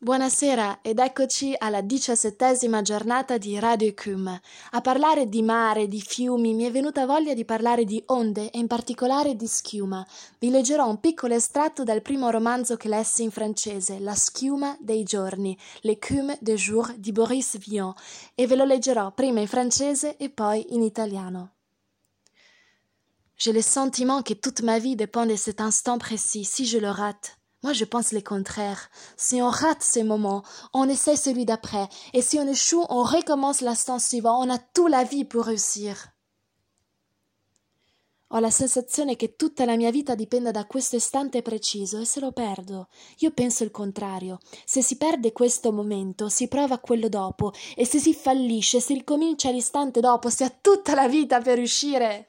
Buonasera ed eccoci alla diciassettesima giornata di Radio Cum. A parlare di mare, di fiumi, mi è venuta voglia di parlare di onde e in particolare di schiuma. Vi leggerò un piccolo estratto dal primo romanzo che lessi in francese, La schiuma dei giorni, L'écume des jours di Boris Vian, e ve lo leggerò prima in francese e poi in italiano. J'ai le sentiment que toute ma vie dépend de cet instant précis. Si je le rate, Moi, je pense le contraire. Si on rate ce moment, on essaie celui d'après. Et si on échoue, on recommence l'instant suivant. On a toute la vie pour réussir. Ho la sensazione che tutta la mia vita dipenda da questo istante preciso e se lo perdo. Io penso il contrario. Se si perde questo momento, si prova quello dopo e se si fallisce, si ricomincia l'istante dopo, si ha tutta la vita per uscire.